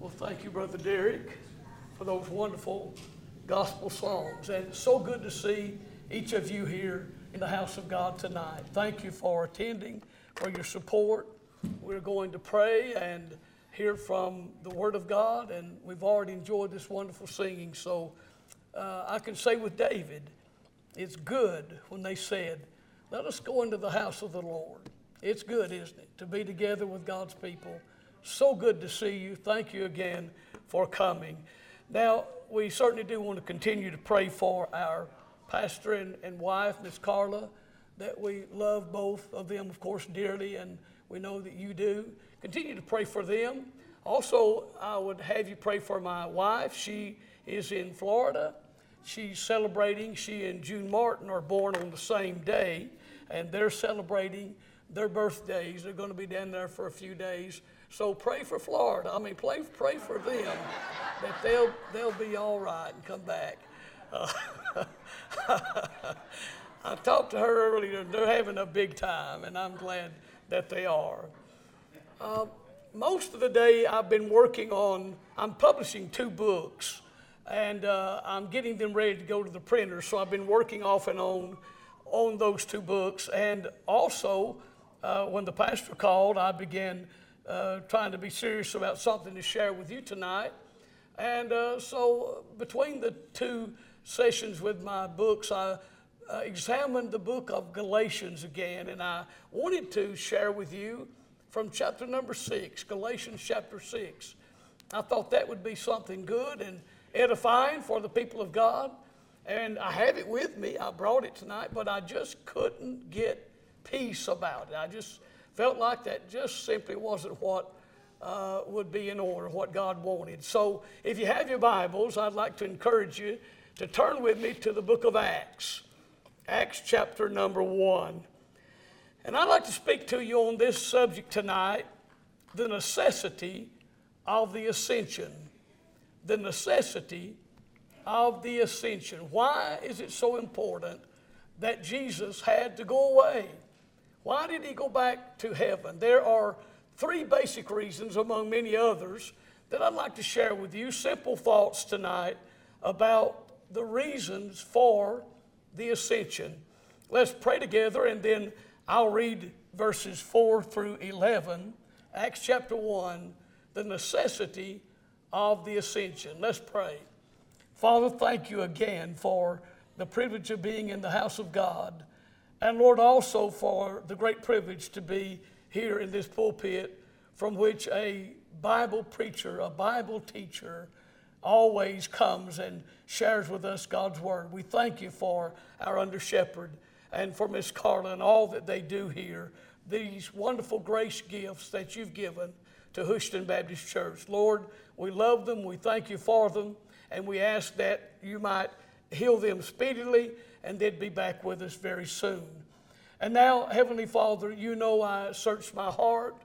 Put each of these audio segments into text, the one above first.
Well, thank you, Brother Derek, for those wonderful gospel songs. And it's so good to see each of you here in the house of God tonight. Thank you for attending, for your support. We're going to pray and hear from the Word of God, and we've already enjoyed this wonderful singing. So uh, I can say with David, it's good when they said, Let us go into the house of the Lord. It's good, isn't it, to be together with God's people so good to see you. Thank you again for coming. Now, we certainly do want to continue to pray for our pastor and, and wife, Miss Carla, that we love both of them, of course, dearly, and we know that you do. Continue to pray for them. Also, I would have you pray for my wife. She is in Florida. She's celebrating. She and June Martin are born on the same day, and they're celebrating their birthdays. They're going to be down there for a few days. So pray for Florida. I mean, pray, pray for them that they'll, they'll be all right and come back. Uh, I talked to her earlier. They're having a big time, and I'm glad that they are. Uh, most of the day, I've been working on, I'm publishing two books, and uh, I'm getting them ready to go to the printer. So I've been working off and on on those two books. And also, uh, when the pastor called, I began uh, trying to be serious about something to share with you tonight. And uh, so, between the two sessions with my books, I uh, examined the book of Galatians again, and I wanted to share with you from chapter number six, Galatians chapter six. I thought that would be something good and edifying for the people of God. And I have it with me. I brought it tonight, but I just couldn't get peace about it. I just felt like that just simply wasn't what uh, would be in order, what God wanted. So if you have your Bibles, I'd like to encourage you to turn with me to the book of Acts, Acts chapter number one. And I'd like to speak to you on this subject tonight the necessity of the ascension. The necessity of the ascension. Why is it so important that Jesus had to go away? Why did he go back to heaven? There are three basic reasons, among many others, that I'd like to share with you. Simple thoughts tonight about the reasons for the ascension. Let's pray together and then I'll read verses 4 through 11, Acts chapter 1, the necessity of the ascension. Let's pray. Father, thank you again for the privilege of being in the house of God. And Lord, also for the great privilege to be here in this pulpit from which a Bible preacher, a Bible teacher, always comes and shares with us God's Word. We thank you for our under shepherd and for Miss Carla and all that they do here, these wonderful grace gifts that you've given to Houston Baptist Church. Lord, we love them, we thank you for them, and we ask that you might heal them speedily and they'd be back with us very soon. And now, Heavenly Father, you know I search my heart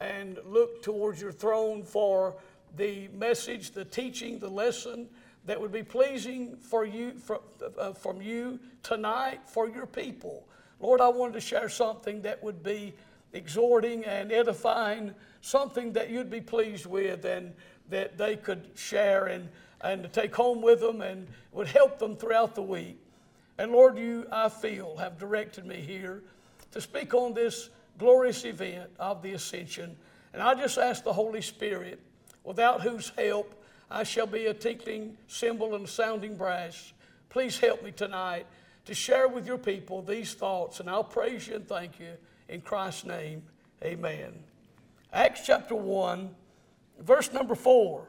and look towards your throne for the message, the teaching, the lesson that would be pleasing for you from, uh, from you tonight for your people. Lord, I wanted to share something that would be exhorting and edifying, something that you'd be pleased with and that they could share and, and take home with them and would help them throughout the week. And Lord, you, I feel, have directed me here to speak on this glorious event of the ascension. And I just ask the Holy Spirit, without whose help I shall be a tinkling cymbal and sounding brass, please help me tonight to share with your people these thoughts. And I'll praise you and thank you in Christ's name. Amen. Acts chapter 1, verse number 4.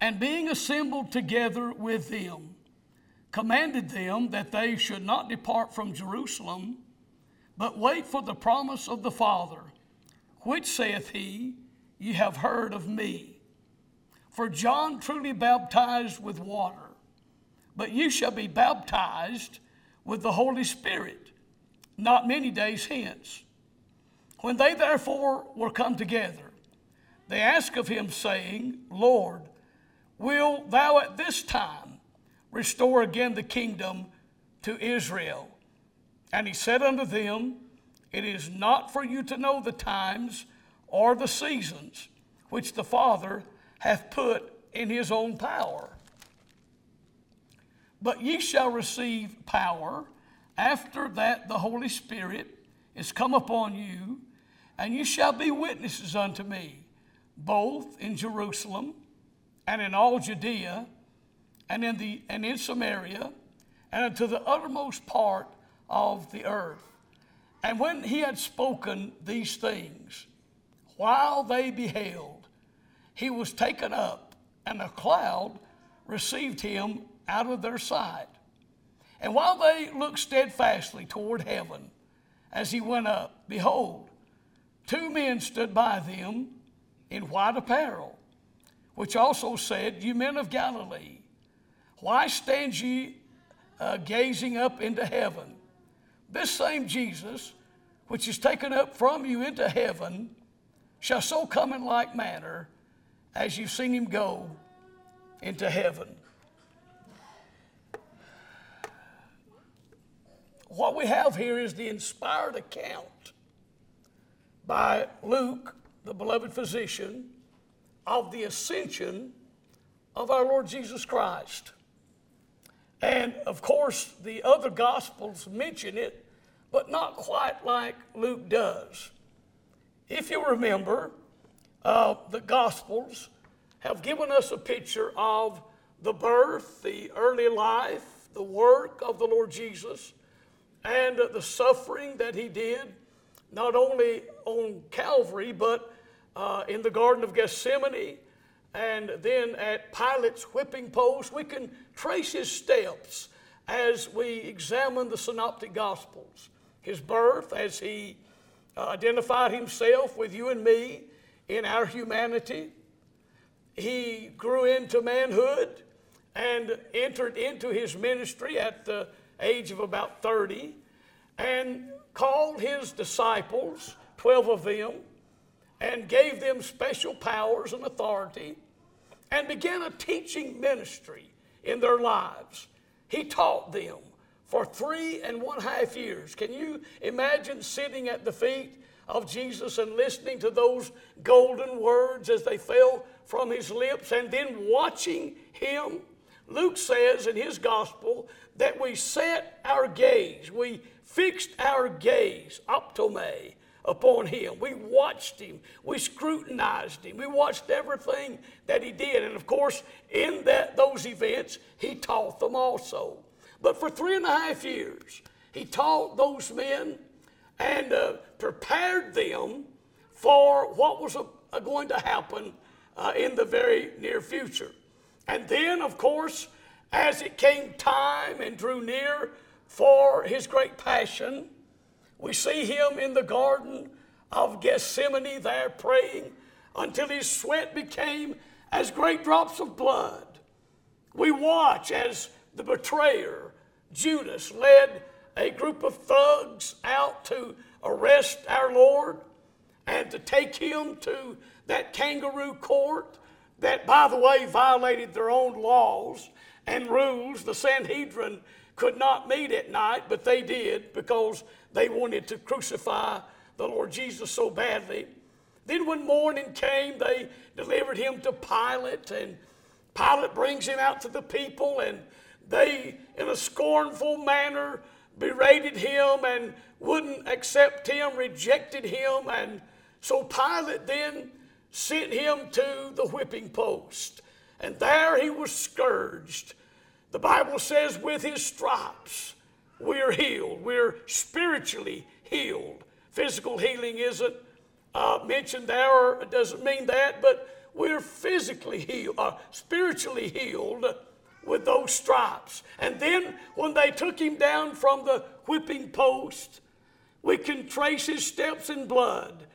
And being assembled together with them, commanded them that they should not depart from Jerusalem, but wait for the promise of the Father, which saith he, Ye have heard of me. For John truly baptized with water, but you shall be baptized with the Holy Spirit not many days hence. When they therefore were come together, they asked of him, saying, Lord, will thou at this time restore again the kingdom to Israel. And he said unto them, It is not for you to know the times or the seasons which the Father hath put in his own power. But ye shall receive power after that the Holy Spirit is come upon you, and you shall be witnesses unto me, both in Jerusalem and in all Judea and in, the, and in Samaria and unto the uttermost part of the earth. And when he had spoken these things, while they beheld, he was taken up, and a cloud received him out of their sight. And while they looked steadfastly toward heaven as he went up, behold, two men stood by them in white apparel, which also said, You men of Galilee, why stand ye uh, gazing up into heaven? This same Jesus, which is taken up from you into heaven, shall so come in like manner as you've seen him go into heaven. What we have here is the inspired account by Luke, the beloved physician, of the ascension of our Lord Jesus Christ. And of course, the other Gospels mention it, but not quite like Luke does. If you remember, uh, the Gospels have given us a picture of the birth, the early life, the work of the Lord Jesus, and uh, the suffering that he did, not only on Calvary, but uh, in the Garden of Gethsemane and then at Pilate's whipping post, we can trace his steps as we examine the Synoptic Gospels. His birth, as he uh, identified himself with you and me in our humanity. He grew into manhood and entered into his ministry at the age of about 30 and called his disciples, 12 of them, and gave them special powers and authority and began a teaching ministry in their lives. He taught them for three and one half years. Can you imagine sitting at the feet of Jesus and listening to those golden words as they fell from his lips and then watching him? Luke says in his gospel that we set our gaze, we fixed our gaze, optome, upon him. We watched him. We scrutinized him. We watched everything that he did. And of course, in that, those events, he taught them also. But for three and a half years, he taught those men and uh, prepared them for what was a going to happen uh, in the very near future. And then, of course, as it came time and drew near for his great passion, we see him in the Garden of Gethsemane there praying until his sweat became as great drops of blood. We watch as the betrayer, Judas, led a group of thugs out to arrest our Lord and to take him to that kangaroo court that, by the way, violated their own laws and rules. The Sanhedrin could not meet at night, but they did because they wanted to crucify the Lord Jesus so badly. Then, when morning came, they delivered him to Pilate, and Pilate brings him out to the people, and they, in a scornful manner, berated him and wouldn't accept him, rejected him. And so Pilate then sent him to the whipping post, and there he was scourged. The Bible says, with his stripes we're healed. We're spiritually healed. Physical healing isn't uh, mentioned there, it doesn't mean that, but we're physically healed, uh, spiritually healed with those stripes. And then when they took him down from the whipping post, we can trace his steps in blood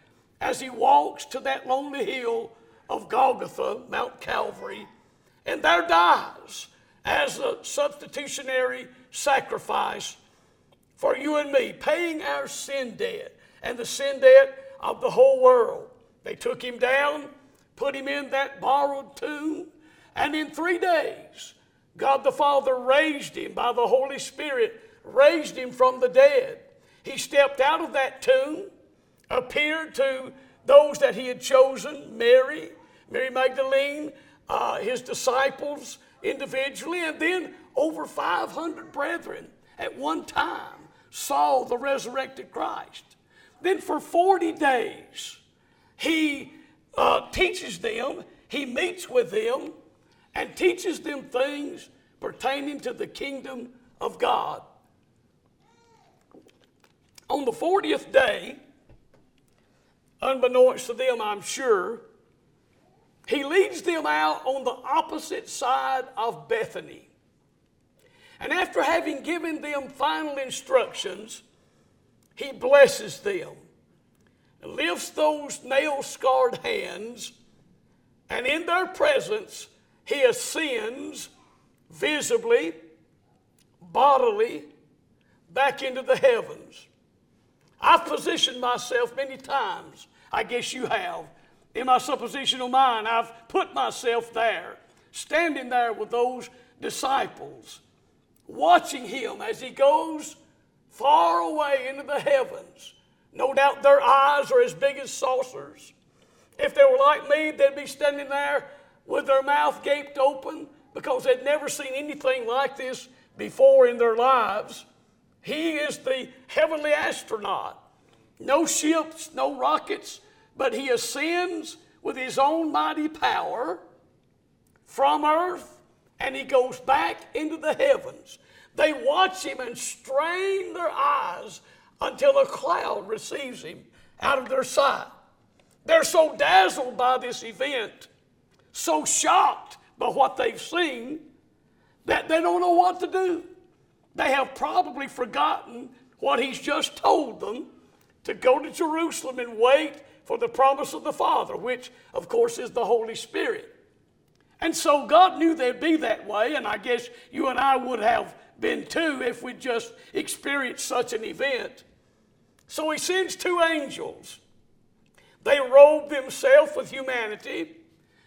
as he walks to that lonely hill of Golgotha, Mount Calvary, and there dies as a substitutionary sacrifice for you and me, paying our sin debt and the sin debt of the whole world. They took him down, put him in that borrowed tomb, and in three days, God the Father raised him by the Holy Spirit, raised him from the dead. He stepped out of that tomb, appeared to those that he had chosen, Mary Mary Magdalene, uh, his disciples individually, and then over 500 brethren at one time saw the resurrected Christ. Then for 40 days, he uh, teaches them, he meets with them, and teaches them things pertaining to the kingdom of God. On the 40th day, unbeknownst to them, I'm sure, he leads them out on the opposite side of Bethany. And after having given them final instructions, he blesses them lifts those nail scarred hands, and in their presence, he ascends visibly, bodily, back into the heavens. I've positioned myself many times, I guess you have, in my suppositional mind. I've put myself there, standing there with those disciples, watching him as he goes far away into the heavens. No doubt their eyes are as big as saucers. If they were like me, they'd be standing there with their mouth gaped open because they'd never seen anything like this before in their lives. He is the heavenly astronaut. No ships, no rockets, but he ascends with his own mighty power from earth and he goes back into the heavens. They watch him and strain their eyes until a cloud receives him out of their sight. They're so dazzled by this event, so shocked by what they've seen, that they don't know what to do. They have probably forgotten what he's just told them to go to Jerusalem and wait for the promise of the Father, which, of course, is the Holy Spirit. And so God knew they'd be that way, and I guess you and I would have been too if we'd just experienced such an event. So he sends two angels. They robe themselves with humanity,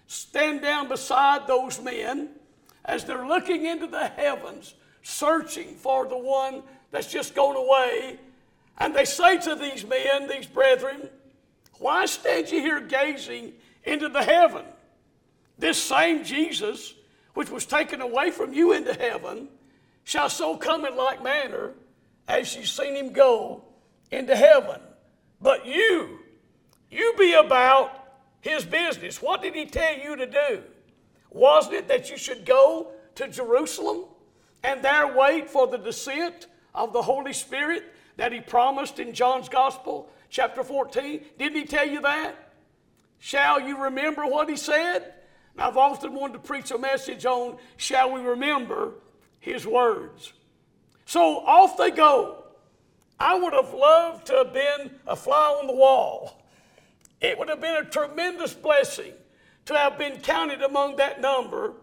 stand down beside those men as they're looking into the heavens searching for the one that's just gone away. And they say to these men, these brethren, Why stand you here gazing into the heaven? This same Jesus, which was taken away from you into heaven, shall so come in like manner as you've seen him go into heaven. But you, you be about his business. What did he tell you to do? Wasn't it that you should go to Jerusalem and there wait for the descent of the Holy Spirit that he promised in John's Gospel, chapter 14. Didn't he tell you that? Shall you remember what he said? And I've often wanted to preach a message on shall we remember his words. So off they go. I would have loved to have been a fly on the wall. It would have been a tremendous blessing to have been counted among that number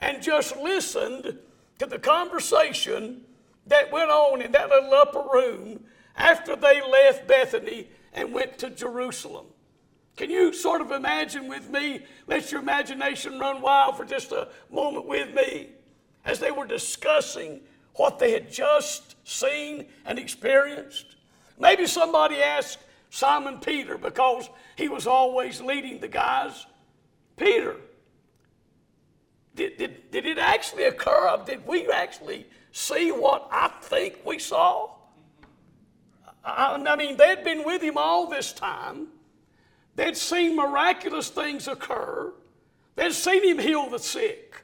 and just listened to the conversation that went on in that little upper room after they left Bethany and went to Jerusalem. Can you sort of imagine with me? Let your imagination run wild for just a moment with me as they were discussing what they had just seen and experienced. Maybe somebody asked Simon Peter because he was always leading the guys. Peter, did, did, did it actually occur? Did we actually see what I think we saw? I, I mean, they'd been with him all this time. They'd seen miraculous things occur. They'd seen him heal the sick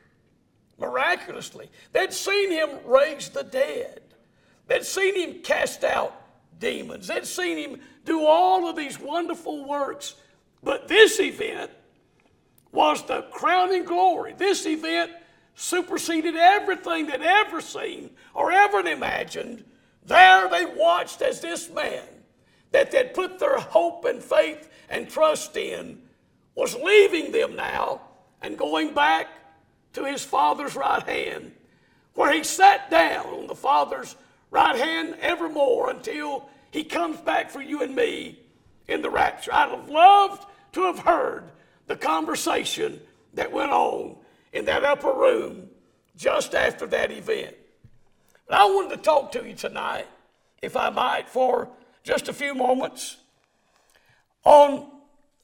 miraculously. They'd seen him raise the dead. They'd seen him cast out demons. They'd seen him do all of these wonderful works. But this event was the crowning glory. This event superseded everything they'd ever seen or ever imagined. There they watched as this man that they'd put their hope and faith and trust in was leaving them now and going back to his father's right hand, where he sat down on the father's right hand evermore until he comes back for you and me in the rapture. I'd have loved to have heard the conversation that went on in that upper room just after that event. But I wanted to talk to you tonight, if I might, for just a few moments on,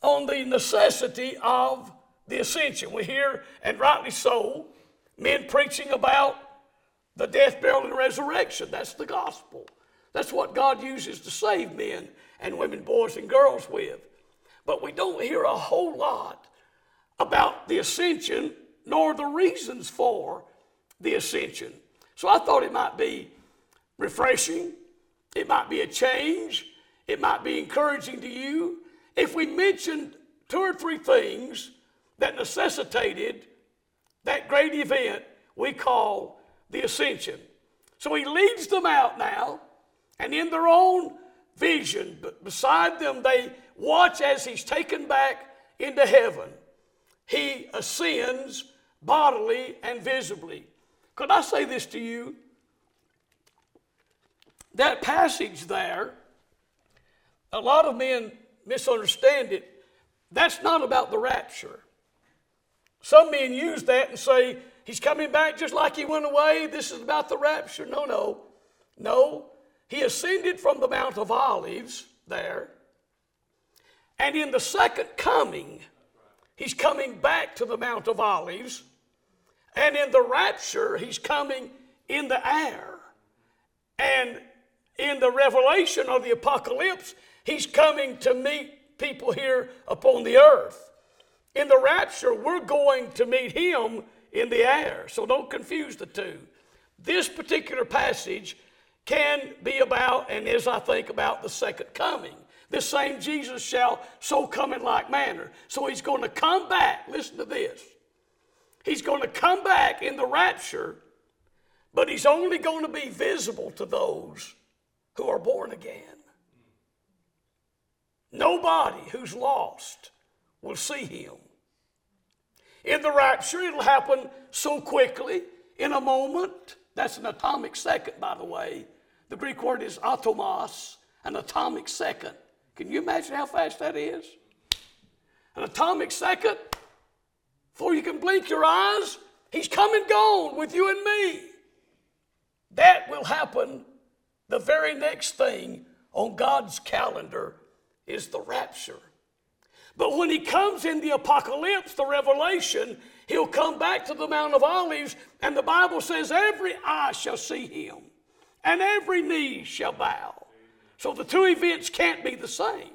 on the necessity of the ascension. We hear, and rightly so, men preaching about the death, burial, and resurrection. That's the gospel. That's what God uses to save men and women, boys and girls with. But we don't hear a whole lot about the ascension nor the reasons for the ascension. So I thought it might be refreshing, it might be a change, it might be encouraging to you if we mentioned two or three things that necessitated that great event we call the ascension. So he leads them out now, and in their own vision, beside them, they watch as he's taken back into heaven. He ascends bodily and visibly. Could I say this to you? That passage there, a lot of men misunderstand it. That's not about the rapture. Some men use that and say, He's coming back just like He went away. This is about the rapture. No, no. No. He ascended from the Mount of Olives there. And in the second coming, He's coming back to the Mount of Olives. And in the rapture, He's coming in the air. And in the revelation of the apocalypse, He's coming to meet people here upon the earth. In the rapture, we're going to meet him in the air. So don't confuse the two. This particular passage can be about, and is, I think, about the second coming. This same Jesus shall so come in like manner. So he's going to come back. Listen to this. He's going to come back in the rapture, but he's only going to be visible to those who are born again. Nobody who's lost will see him. In the rapture, it'll happen so quickly, in a moment. That's an atomic second, by the way. The Greek word is atomos, an atomic second. Can you imagine how fast that is? An atomic second, before you can blink your eyes, he's come and gone with you and me. That will happen. The very next thing on God's calendar is the rapture. But when he comes in the apocalypse, the revelation, he'll come back to the Mount of Olives, and the Bible says, Every eye shall see him, and every knee shall bow. So the two events can't be the same.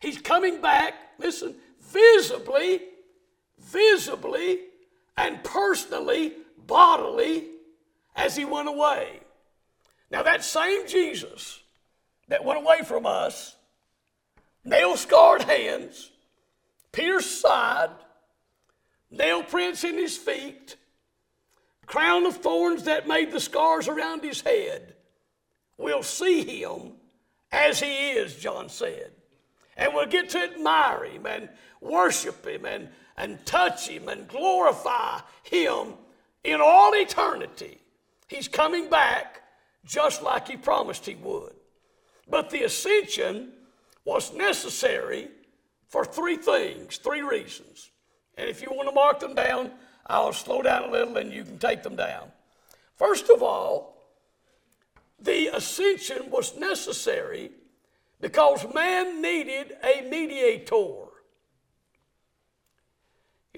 He's coming back, listen, visibly, visibly, and personally, bodily, as he went away. Now, that same Jesus that went away from us, nail scarred hands, pierced side, nail prints in his feet, crown of thorns that made the scars around his head. We'll see him as he is, John said. And we'll get to admire him and worship him and, and touch him and glorify him in all eternity. He's coming back just like he promised he would. But the ascension was necessary for three things, three reasons. And if you want to mark them down, I'll slow down a little and you can take them down. First of all, the ascension was necessary because man needed a mediator.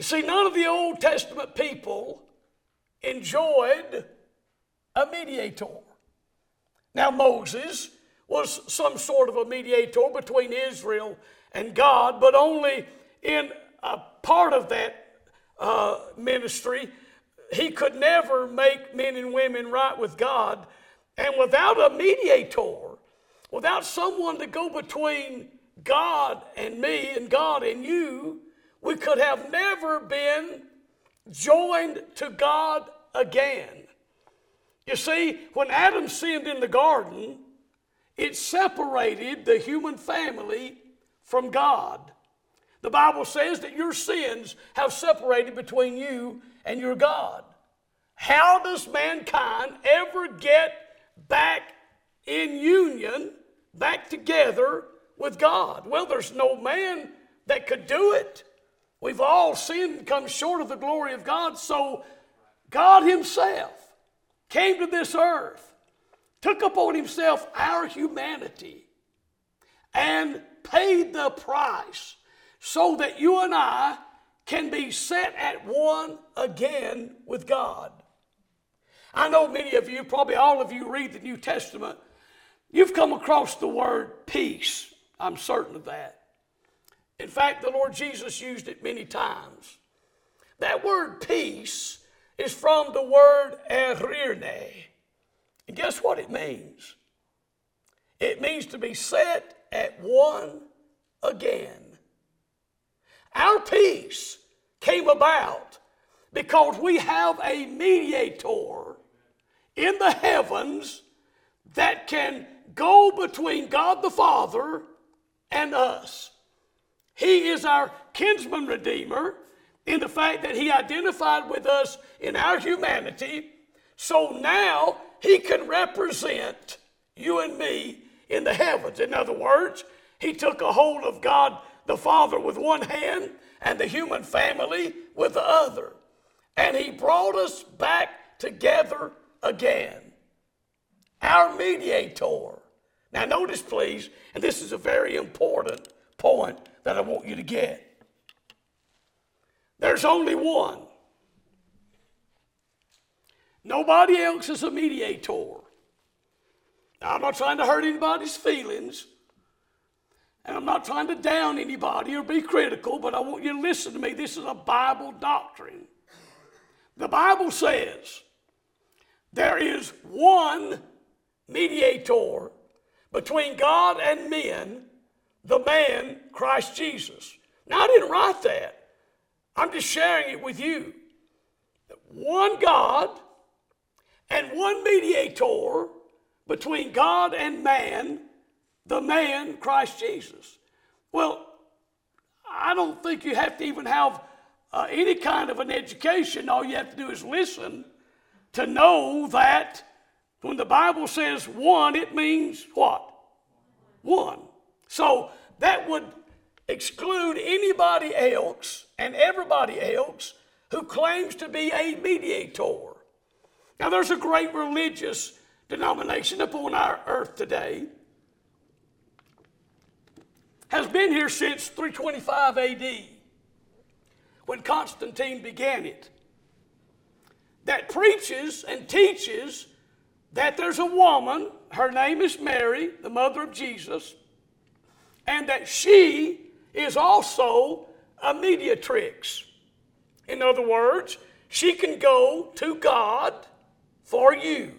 You see, none of the Old Testament people enjoyed a mediator. Now, Moses was some sort of a mediator between Israel and God, but only in a part of that uh, ministry. He could never make men and women right with God. And without a mediator, without someone to go between God and me and God and you, we could have never been joined to God again. You see, when Adam sinned in the garden, it separated the human family from God. The Bible says that your sins have separated between you and your God. How does mankind ever get back in union, back together with God? Well, there's no man that could do it. We've all sinned and come short of the glory of God, so God Himself came to this earth, took upon Himself our humanity, and paid the price so that you and I can be set at one again with God. I know many of you, probably all of you, read the New Testament. You've come across the word peace. I'm certain of that. In fact, the Lord Jesus used it many times. That word peace is from the word eirene. And guess what it means? It means to be set at one again. Our peace came about because we have a mediator in the heavens that can go between God the Father and us. He is our kinsman redeemer in the fact that he identified with us in our humanity. So now he can represent you and me in the heavens. In other words, he took a hold of God the Father with one hand and the human family with the other. And he brought us back together again. Our mediator. Now, notice, please, and this is a very important point that I want you to get. There's only one. Nobody else is a mediator. Now, I'm not trying to hurt anybody's feelings, and I'm not trying to down anybody or be critical, but I want you to listen to me. This is a Bible doctrine. The Bible says there is one mediator between God and men, the man Christ Jesus. Now, I didn't write that. I'm just sharing it with you. One God and one mediator between God and man, the man, Christ Jesus. Well, I don't think you have to even have uh, any kind of an education. All you have to do is listen to know that when the Bible says one, it means what? One. So that would exclude anybody else and everybody else who claims to be a mediator. Now, there's a great religious denomination upon our earth today, has been here since 325 AD, when Constantine began it, that preaches and teaches that there's a woman, her name is Mary, the mother of Jesus, and that she is also a mediatrix. In other words, she can go to God for you.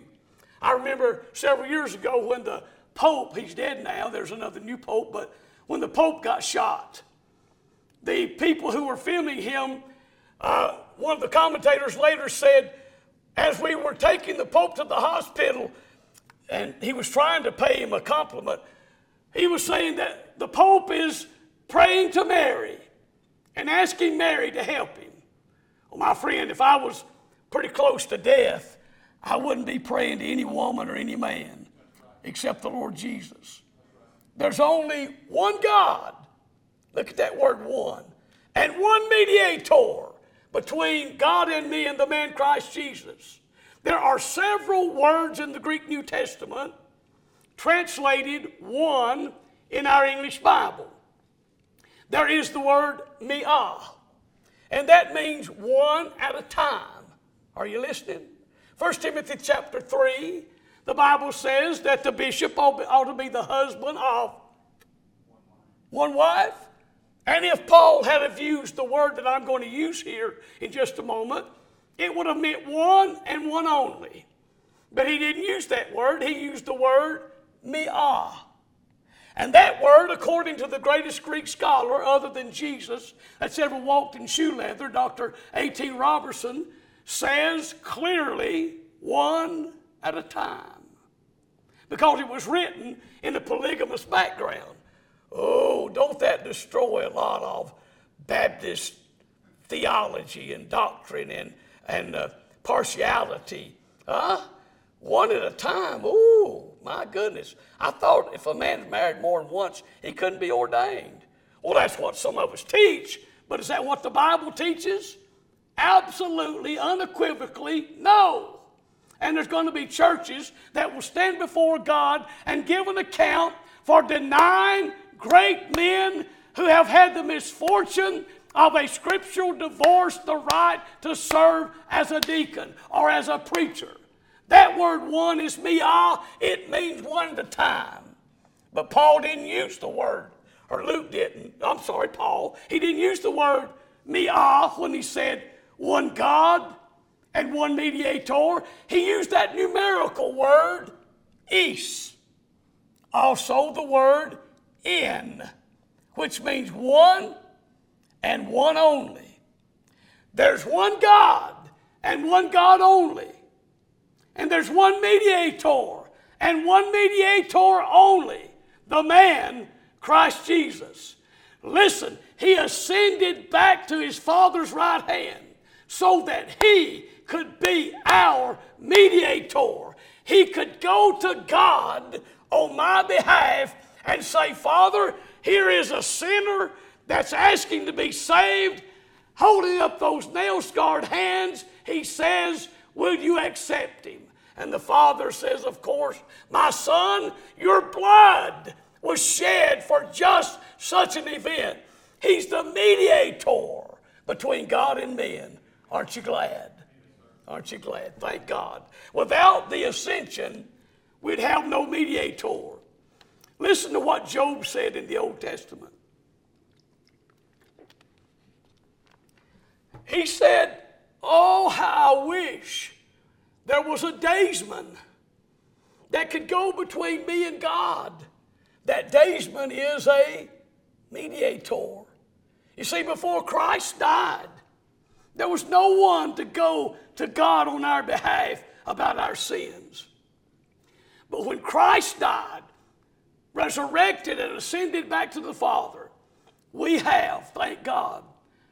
I remember several years ago when the Pope, he's dead now, there's another new Pope, but when the Pope got shot, the people who were filming him, uh, one of the commentators later said, as we were taking the Pope to the hospital, and he was trying to pay him a compliment, he was saying that the Pope is praying to Mary and asking Mary to help him. Well, my friend, if I was pretty close to death, I wouldn't be praying to any woman or any man except the Lord Jesus. There's only one God. Look at that word one. And one mediator between God and me and the man Christ Jesus. There are several words in the Greek New Testament translated one in our English Bible. There is the word mi'ah, and that means one at a time. Are you listening? 1 Timothy chapter 3, the Bible says that the bishop ought to be the husband of one wife. And if Paul had have used the word that I'm going to use here in just a moment, it would have meant one and one only. But he didn't use that word, he used the word mi'ah. And that word, according to the greatest Greek scholar other than Jesus that's ever walked in shoe leather, Dr. A.T. Robertson, says clearly one at a time. Because it was written in a polygamous background. Oh, don't that destroy a lot of Baptist theology and doctrine and, and uh, partiality? Huh? One at a time. Oh, my goodness. I thought if a man's married more than once, he couldn't be ordained. Well, that's what some of us teach, but is that what the Bible teaches? Absolutely, unequivocally, no. And there's going to be churches that will stand before God and give an account for denying great men who have had the misfortune of a scriptural divorce the right to serve as a deacon or as a preacher. That word one is miah, it means one at a time. But Paul didn't use the word, or Luke didn't. I'm sorry, Paul. He didn't use the word miah when he said one God and one mediator. He used that numerical word, is. Also the word in, which means one and one only. There's one God and one God only. And there's one mediator and one mediator only the man, Christ Jesus. Listen, he ascended back to his Father's right hand so that he could be our mediator. He could go to God on my behalf and say, Father, here is a sinner that's asking to be saved. Holding up those nail scarred hands, he says, Will you accept him? And the father says, Of course, my son, your blood was shed for just such an event. He's the mediator between God and men. Aren't you glad? Aren't you glad? Thank God. Without the ascension, we'd have no mediator. Listen to what Job said in the Old Testament. He said, Oh, how I wish there was a daysman that could go between me and God. That daysman is a mediator. You see, before Christ died, there was no one to go to God on our behalf about our sins. But when Christ died, resurrected, and ascended back to the Father, we have, thank God,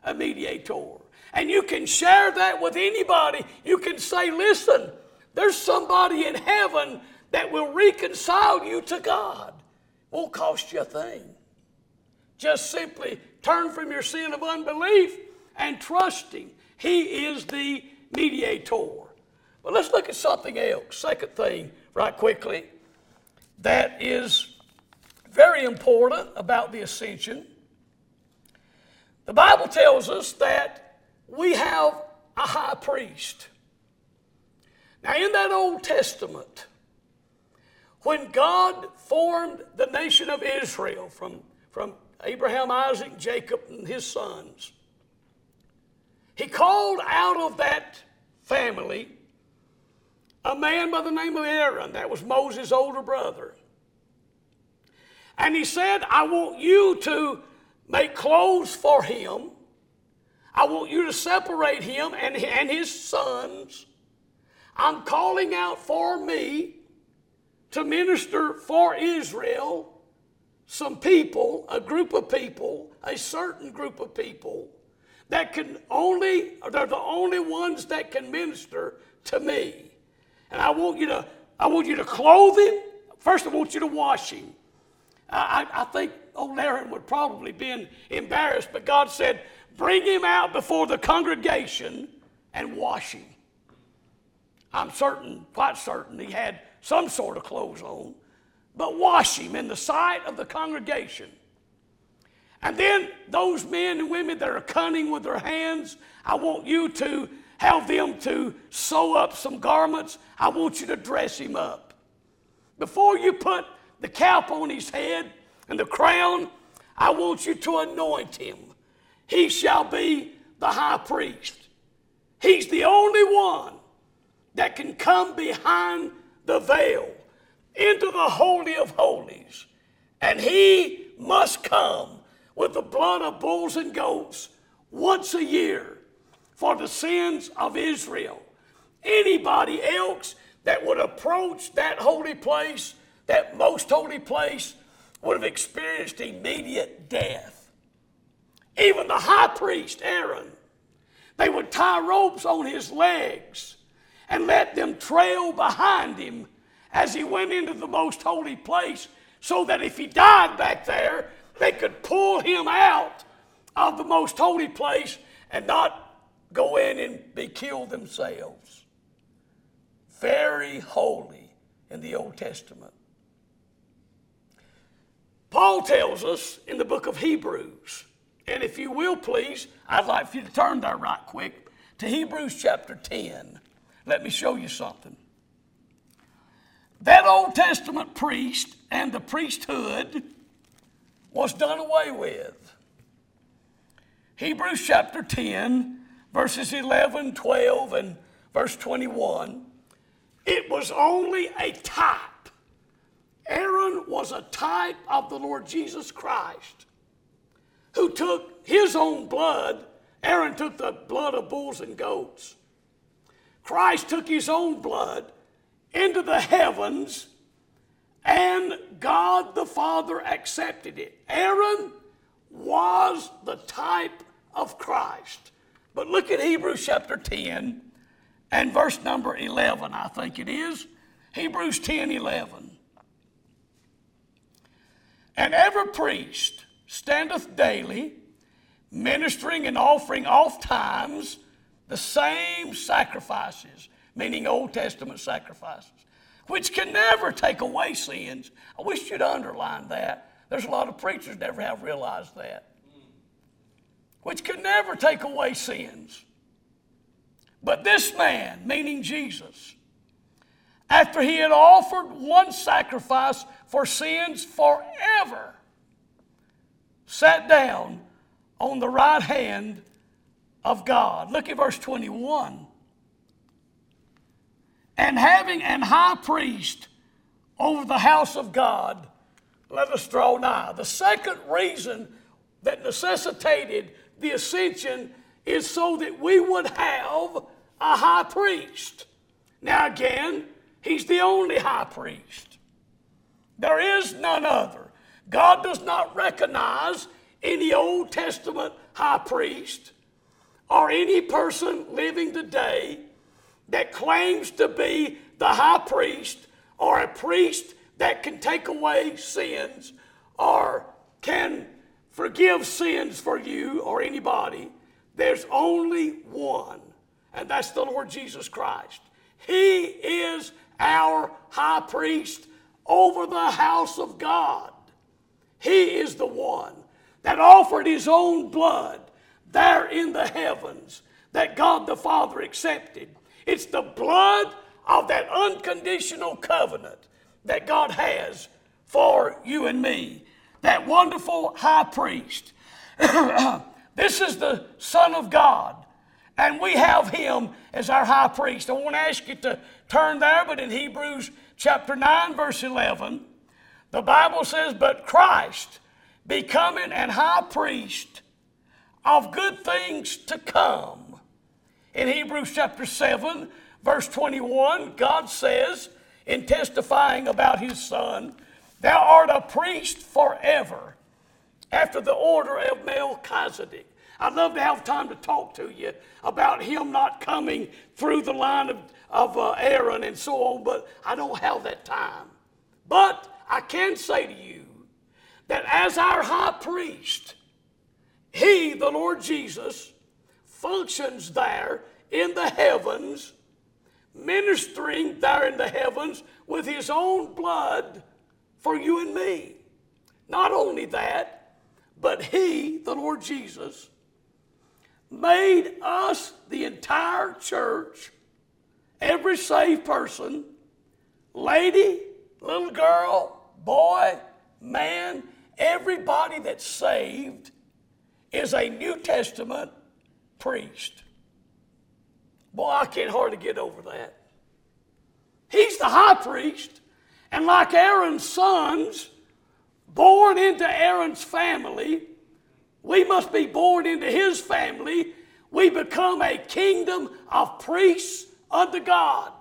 a mediator. And you can share that with anybody. You can say, listen, there's somebody in heaven that will reconcile you to God. Won't cost you a thing. Just simply turn from your sin of unbelief and trust Him. He is the mediator. But let's look at something else. Second thing, right quickly, that is very important about the ascension. The Bible tells us that we have a high priest. Now, in that Old Testament, when God formed the nation of Israel from, from Abraham, Isaac, Jacob, and his sons, he called out of that family a man by the name of Aaron. That was Moses' older brother. And he said, I want you to make clothes for him. I want you to separate him and, and his sons. I'm calling out for me to minister for Israel some people, a group of people, a certain group of people that can only, they're the only ones that can minister to me. And I want you to, I want you to clothe him. First, I want you to wash him. I, I think old Aaron would probably been embarrassed, but God said, bring him out before the congregation and wash him. I'm certain, quite certain, he had some sort of clothes on, but wash him in the sight of the congregation. And then those men and women that are cunning with their hands, I want you to have them to sew up some garments. I want you to dress him up. Before you put the cap on his head and the crown, I want you to anoint him. He shall be the high priest. He's the only one that can come behind the veil into the Holy of Holies. And he must come with the blood of bulls and goats once a year for the sins of Israel. Anybody else that would approach that holy place, that most holy place, would have experienced immediate death. Even the high priest, Aaron, they would tie ropes on his legs and let them trail behind him as he went into the most holy place so that if he died back there, they could pull him out of the most holy place and not go in and be killed themselves. Very holy in the Old Testament. Paul tells us in the book of Hebrews, And if you will, please, I'd like for you to turn there right quick to Hebrews chapter 10. Let me show you something. That Old Testament priest and the priesthood was done away with. Hebrews chapter 10, verses 11, 12, and verse 21. It was only a type. Aaron was a type of the Lord Jesus Christ who took his own blood. Aaron took the blood of bulls and goats. Christ took his own blood into the heavens, and God the Father accepted it. Aaron was the type of Christ. But look at Hebrews chapter 10 and verse number 11, I think it is. Hebrews 10 11. And every priest standeth daily, ministering and offering oft times the same sacrifices, meaning Old Testament sacrifices, which can never take away sins. I wish you'd underline that. There's a lot of preachers never have realized that. Which can never take away sins. But this man, meaning Jesus, after he had offered one sacrifice for sins forever, sat down on the right hand of God. Look at verse 21. And having an high priest over the house of God, let us draw nigh. The second reason that necessitated the ascension is so that we would have a high priest. Now, again, he's the only high priest. There is none other. God does not recognize any Old Testament high priest or any person living today that claims to be the high priest or a priest that can take away sins or can forgive sins for you or anybody. There's only one, and that's the Lord Jesus Christ. He is our high priest over the house of God. He is the one that offered his own blood there in the heavens that God the Father accepted. It's the blood of that unconditional covenant that God has for you and me. That wonderful high priest. This is the Son of God, and we have him as our high priest. I won't ask you to turn there, but in Hebrews chapter 9, verse 11, the Bible says, But Christ, becoming an high priest of good things to come. In Hebrews chapter 7, verse 21, God says, in testifying about his Son, Thou art a priest forever after the order of Melchizedek. I'd love to have time to talk to you about him not coming through the line of, of uh, Aaron and so on, but I don't have that time. But I can say to you that as our high priest, he, the Lord Jesus, functions there in the heavens, ministering there in the heavens with his own blood for you and me. Not only that, but He, the Lord Jesus, made us, the entire church, every saved person, lady, little girl, boy, man, everybody that's saved is a New Testament priest. Boy, I can't hardly get over that. He's the high priest, and like Aaron's sons, born into Aaron's family, we must be born into his family. We become a kingdom of priests unto God.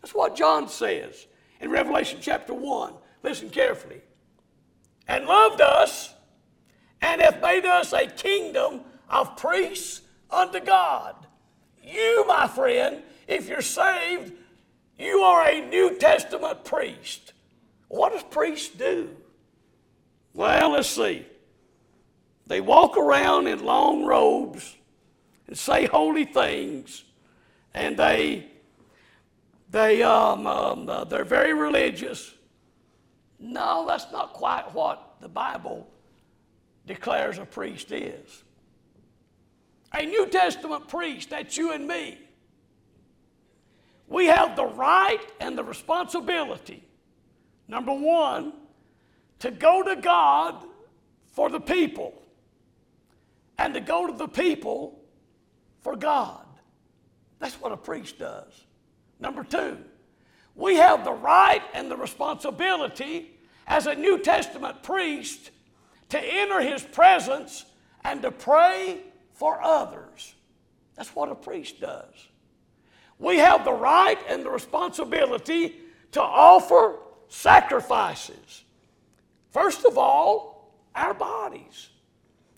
That's what John says in Revelation chapter 1. Listen carefully. And loved us and hath made us a kingdom of priests unto God. You, my friend, if you're saved, you are a New Testament priest. What does priests do? Well, let's see. They walk around in long robes and say holy things, and they they um, um, uh, they're very religious. No, that's not quite what the Bible declares a priest is. a New Testament priest, that's you and me, we have the right and the responsibility, number one, to go to God for the people and to go to the people for God. That's what a priest does. Number two, we have the right and the responsibility as a New Testament priest to enter his presence and to pray for others. That's what a priest does. We have the right and the responsibility to offer sacrifices. First of all, our bodies.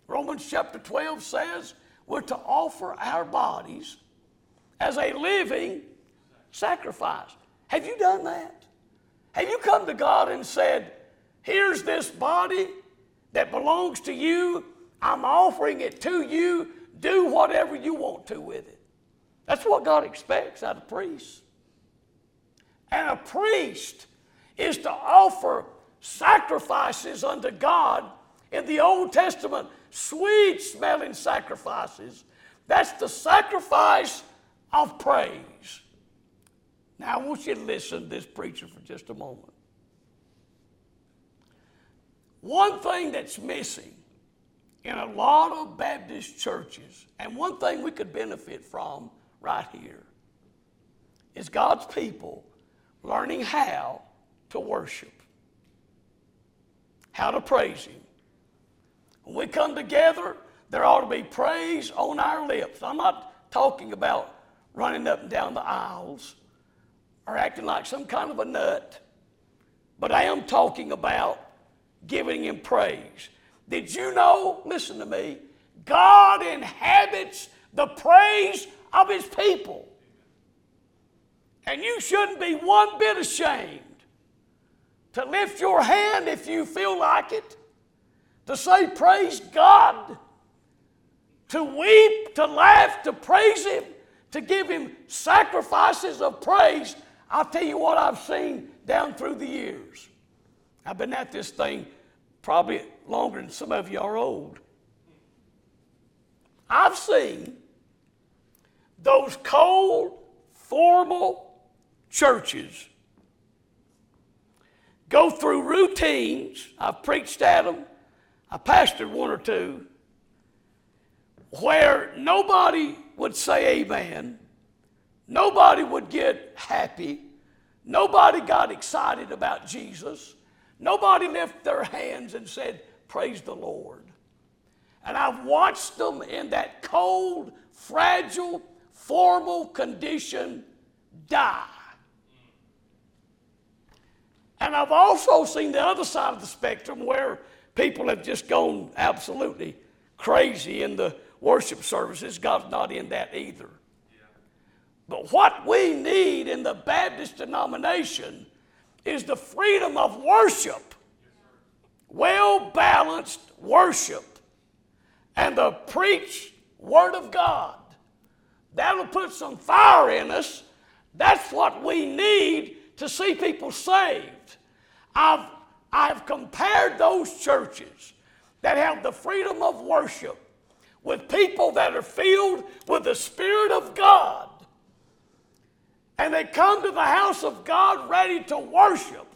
Romans chapter 12 says we're to offer our bodies as a living sacrifice. Have you done that? Have you come to God and said, Here's this body that belongs to you. I'm offering it to you. Do whatever you want to with it. That's what God expects out of priests. And a priest is to offer sacrifices unto God in the Old Testament, sweet smelling sacrifices. That's the sacrifice of praise. Now, I want you to listen to this preacher for just a moment. One thing that's missing in a lot of Baptist churches, and one thing we could benefit from right here, is God's people learning how to worship, how to praise Him. When we come together, there ought to be praise on our lips. I'm not talking about running up and down the aisles or acting like some kind of a nut, but I am talking about giving him praise. Did you know, listen to me, God inhabits the praise of his people. And you shouldn't be one bit ashamed to lift your hand if you feel like it, to say, Praise God, to weep, to laugh, to praise Him, to give Him sacrifices of praise. I'll tell you what I've seen down through the years. I've been at this thing probably longer than some of you are old. I've seen those cold, formal churches go through routines. I've preached at them, I pastored one or two, where nobody would say amen, nobody would get happy, nobody got excited about Jesus. Nobody lifted their hands and said, Praise the Lord. And I've watched them in that cold, fragile, formal condition die. And I've also seen the other side of the spectrum where people have just gone absolutely crazy in the worship services. God's not in that either. But what we need in the Baptist denomination is the freedom of worship, well balanced worship, and the preached Word of God. That'll put some fire in us. That's what we need to see people saved. I've, I've compared those churches that have the freedom of worship with people that are filled with the Spirit of God and they come to the house of God ready to worship,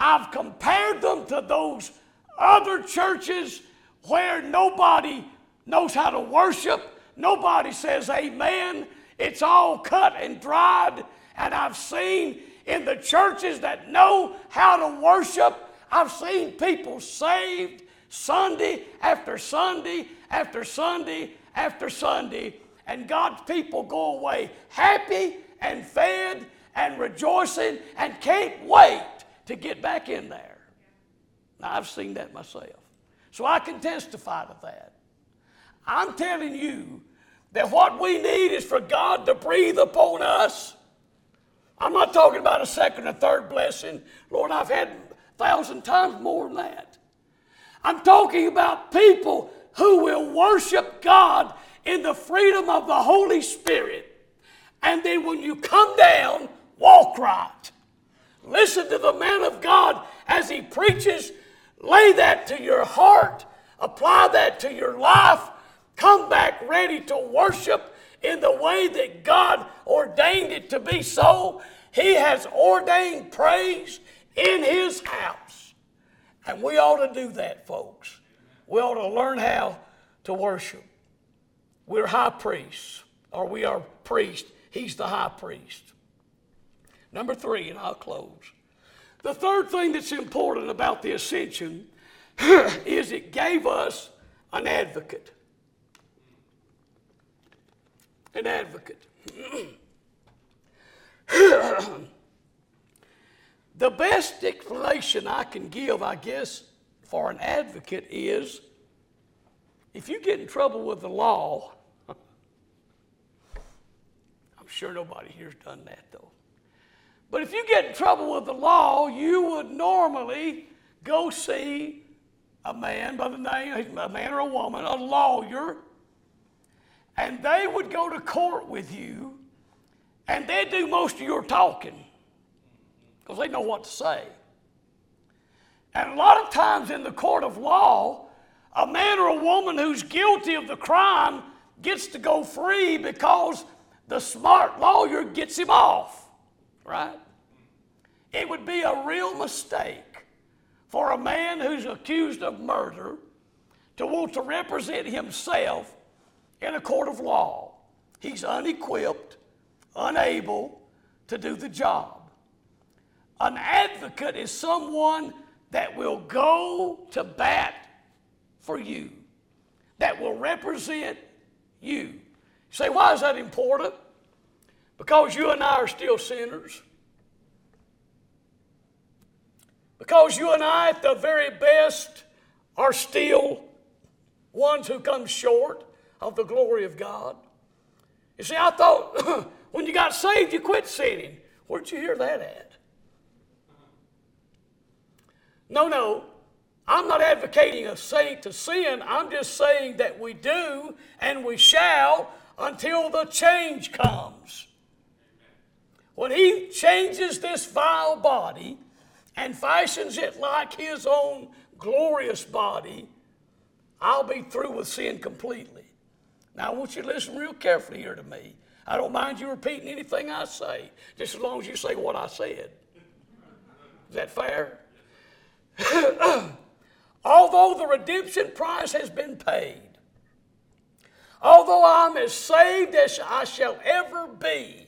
I've compared them to those other churches where nobody knows how to worship, nobody says amen, it's all cut and dried. And I've seen in the churches that know how to worship, I've seen people saved Sunday after Sunday after Sunday after Sunday, and God's people go away happy and fed and rejoicing and can't wait to get back in there. Now, I've seen that myself. So I can testify to that. I'm telling you that what we need is for God to breathe upon us. I'm not talking about a second or third blessing. Lord, I've had a thousand times more than that. I'm talking about people who will worship God in the freedom of the Holy Spirit and then when you come down, walk right. Listen to the man of God as he preaches. Lay that to your heart, apply that to your life, come back ready to worship in the way that God ordained it to be so, He has ordained praise in His house. And we ought to do that, folks. We ought to learn how to worship. We're high priests, or we are priests. He's the high priest. Number three, and I'll close. The third thing that's important about the ascension is it gave us an advocate. An advocate. the best explanation I can give, I guess, for an advocate is if you get in trouble with the law, I'm sure nobody here's done that though. But if you get in trouble with the law, you would normally go see a man by the name, a man or a woman, a lawyer, and they would go to court with you, and they'd do most of your talking because they know what to say. And a lot of times in the court of law, a man or a woman who's guilty of the crime gets to go free because the smart lawyer gets him off, right? It would be a real mistake for a man who's accused of murder to want to represent himself in a court of law. He's unequipped, unable to do the job. An advocate is someone that will go to bat for you, that will represent you. You say, why is that important? Because you and I are still sinners. Because you and I, at the very best, are still ones who come short of the glory of God. You see, I thought when you got saved, you quit sinning. Where'd you hear that at? No, no. I'm not advocating a saint to sin. I'm just saying that we do and we shall until the change comes. When He changes this vile body and fashions it like His own glorious body, I'll be through with sin completely. Now, I want you to listen real carefully here to me. I don't mind you repeating anything I say, just as long as you say what I said. Is that fair? although the redemption price has been paid, although I'm as saved as I shall ever be,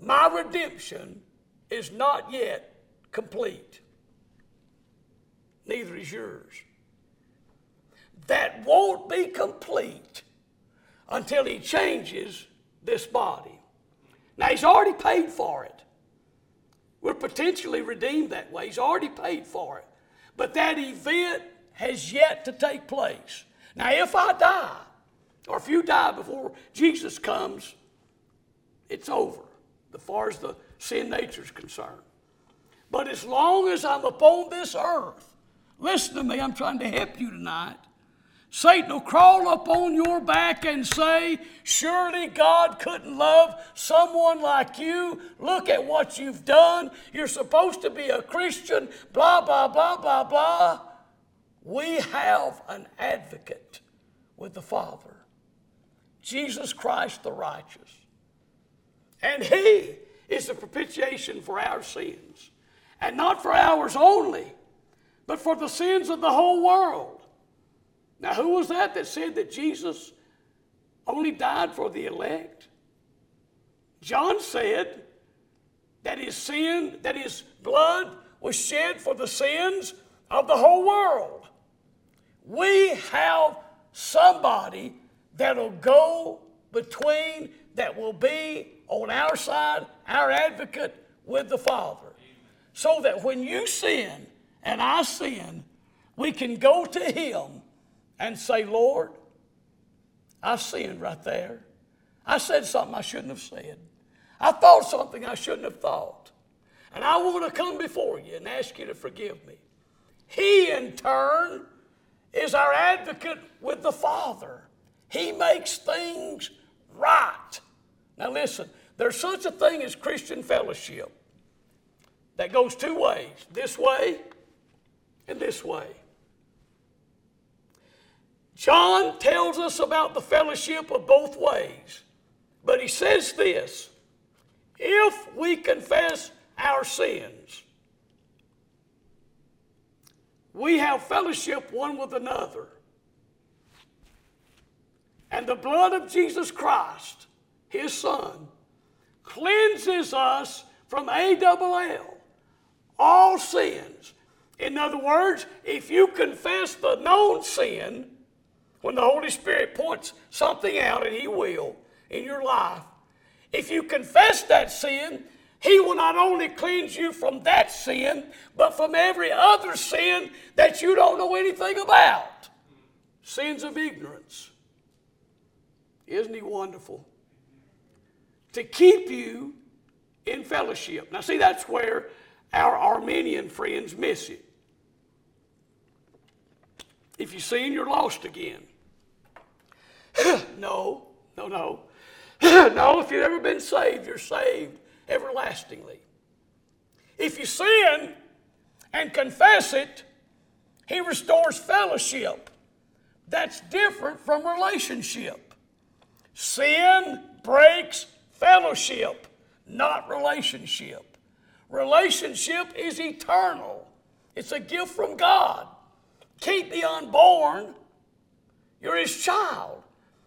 my redemption is not yet complete. Neither is yours. That won't be complete until He changes this body. Now, He's already paid for it. We're potentially redeemed that way. He's already paid for it. But that event has yet to take place. Now, if I die, or if you die before Jesus comes, it's over as far as the sin nature is concerned. But as long as I'm upon this earth, listen to me, I'm trying to help you tonight. Satan will crawl up on your back and say, Surely God couldn't love someone like you. Look at what you've done. You're supposed to be a Christian, blah, blah, blah, blah, blah. We have an advocate with the Father, Jesus Christ the righteous. And He is the propitiation for our sins. And not for ours only, but for the sins of the whole world. Now, who was that that said that Jesus only died for the elect? John said that his sin, that his blood was shed for the sins of the whole world. We have somebody that'll go between, that will be on our side, our advocate with the Father. So that when you sin and I sin, we can go to Him and say, Lord, I sinned right there. I said something I shouldn't have said. I thought something I shouldn't have thought. And I want to come before you and ask you to forgive me. He, in turn, is our advocate with the Father. He makes things right. Now, listen, there's such a thing as Christian fellowship that goes two ways this way and this way. John tells us about the fellowship of both ways. But he says this if we confess our sins, we have fellowship one with another. And the blood of Jesus Christ, his Son, cleanses us from A double L, all sins. In other words, if you confess the known sin, when the Holy Spirit points something out, and He will in your life, if you confess that sin, He will not only cleanse you from that sin, but from every other sin that you don't know anything about. Sins of ignorance. Isn't He wonderful? To keep you in fellowship. Now, see, that's where our Arminian friends miss it. If you sin, you're lost again. no, no, no. no, if you've ever been saved, you're saved everlastingly. If you sin and confess it, He restores fellowship. That's different from relationship. Sin breaks fellowship, not relationship. Relationship is eternal, it's a gift from God. Keep the unborn, you're His child,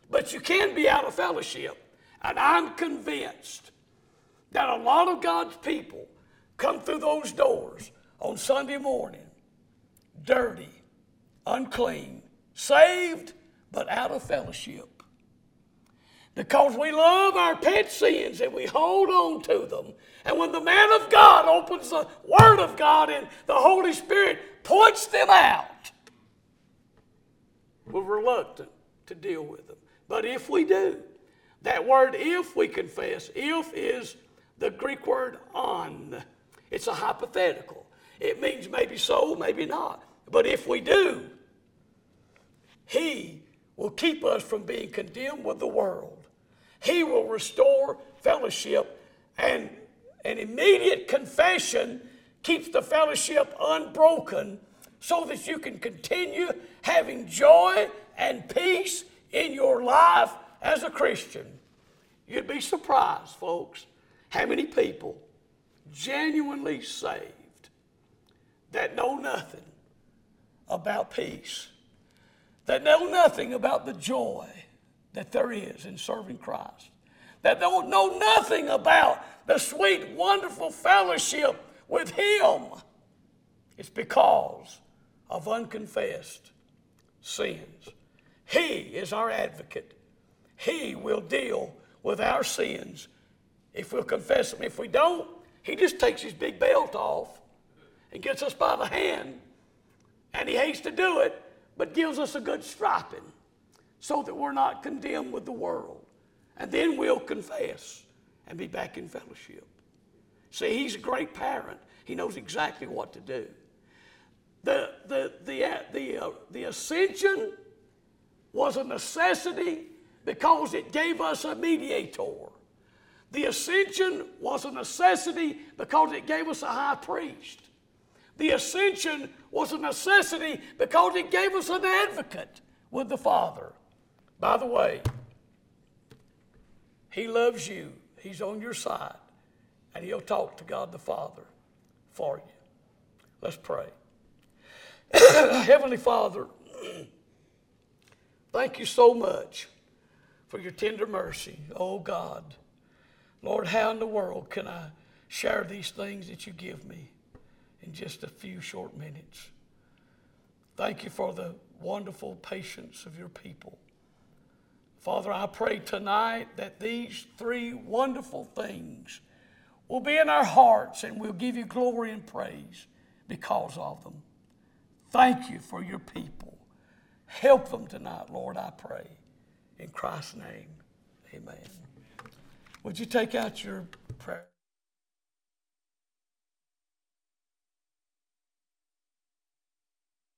but you can be out of fellowship. And I'm convinced that a lot of God's people come through those doors on Sunday morning dirty, unclean, saved, but out of fellowship. Because we love our pet sins and we hold ean to them. And when the man of God opens the Word of God and the Holy Spirit points them out, we're reluctant to deal with them. But if we do, that word if we confess, if is the Greek word on. It's a hypothetical. It means maybe so, maybe not. But if we do, He will keep us from being condemned with the world. He will restore fellowship, and an immediate confession keeps the fellowship unbroken so that you can continue having joy and peace in your life as a Christian. You'd be surprised, folks, how many people genuinely saved that know nothing about peace, that know nothing about the joy that there is in serving Christ, that don't know nothing about the sweet, wonderful fellowship with Him. It's because of unconfessed sins. He is our advocate. He will deal with our sins if we'll confess them. If we don't, He just takes His big belt off and gets us by the hand. And He hates to do it, but gives us a good striping so that we're not condemned with the world. And then we'll confess and be back in fellowship. See, He's a great parent, He knows exactly what to do. The, the, the, uh, the, uh, the ascension was a necessity because it gave us a mediator. The ascension was a necessity because it gave us a high priest. The ascension was a necessity because it gave us an advocate with the Father. By the way, He loves you, He's on your side, and He'll talk to God the Father for you. Let's pray. Heavenly Father, thank you so much for your tender mercy. Oh God, Lord, how in the world can I share these things that you give me in just a few short minutes? Thank you for the wonderful patience of your people. Father, I pray tonight that these three wonderful things will be in our hearts and we'll give you glory and praise because of them. Thank you for your people. Help them tonight, Lord, I pray. In Christ's name, amen. Would you take out your prayer?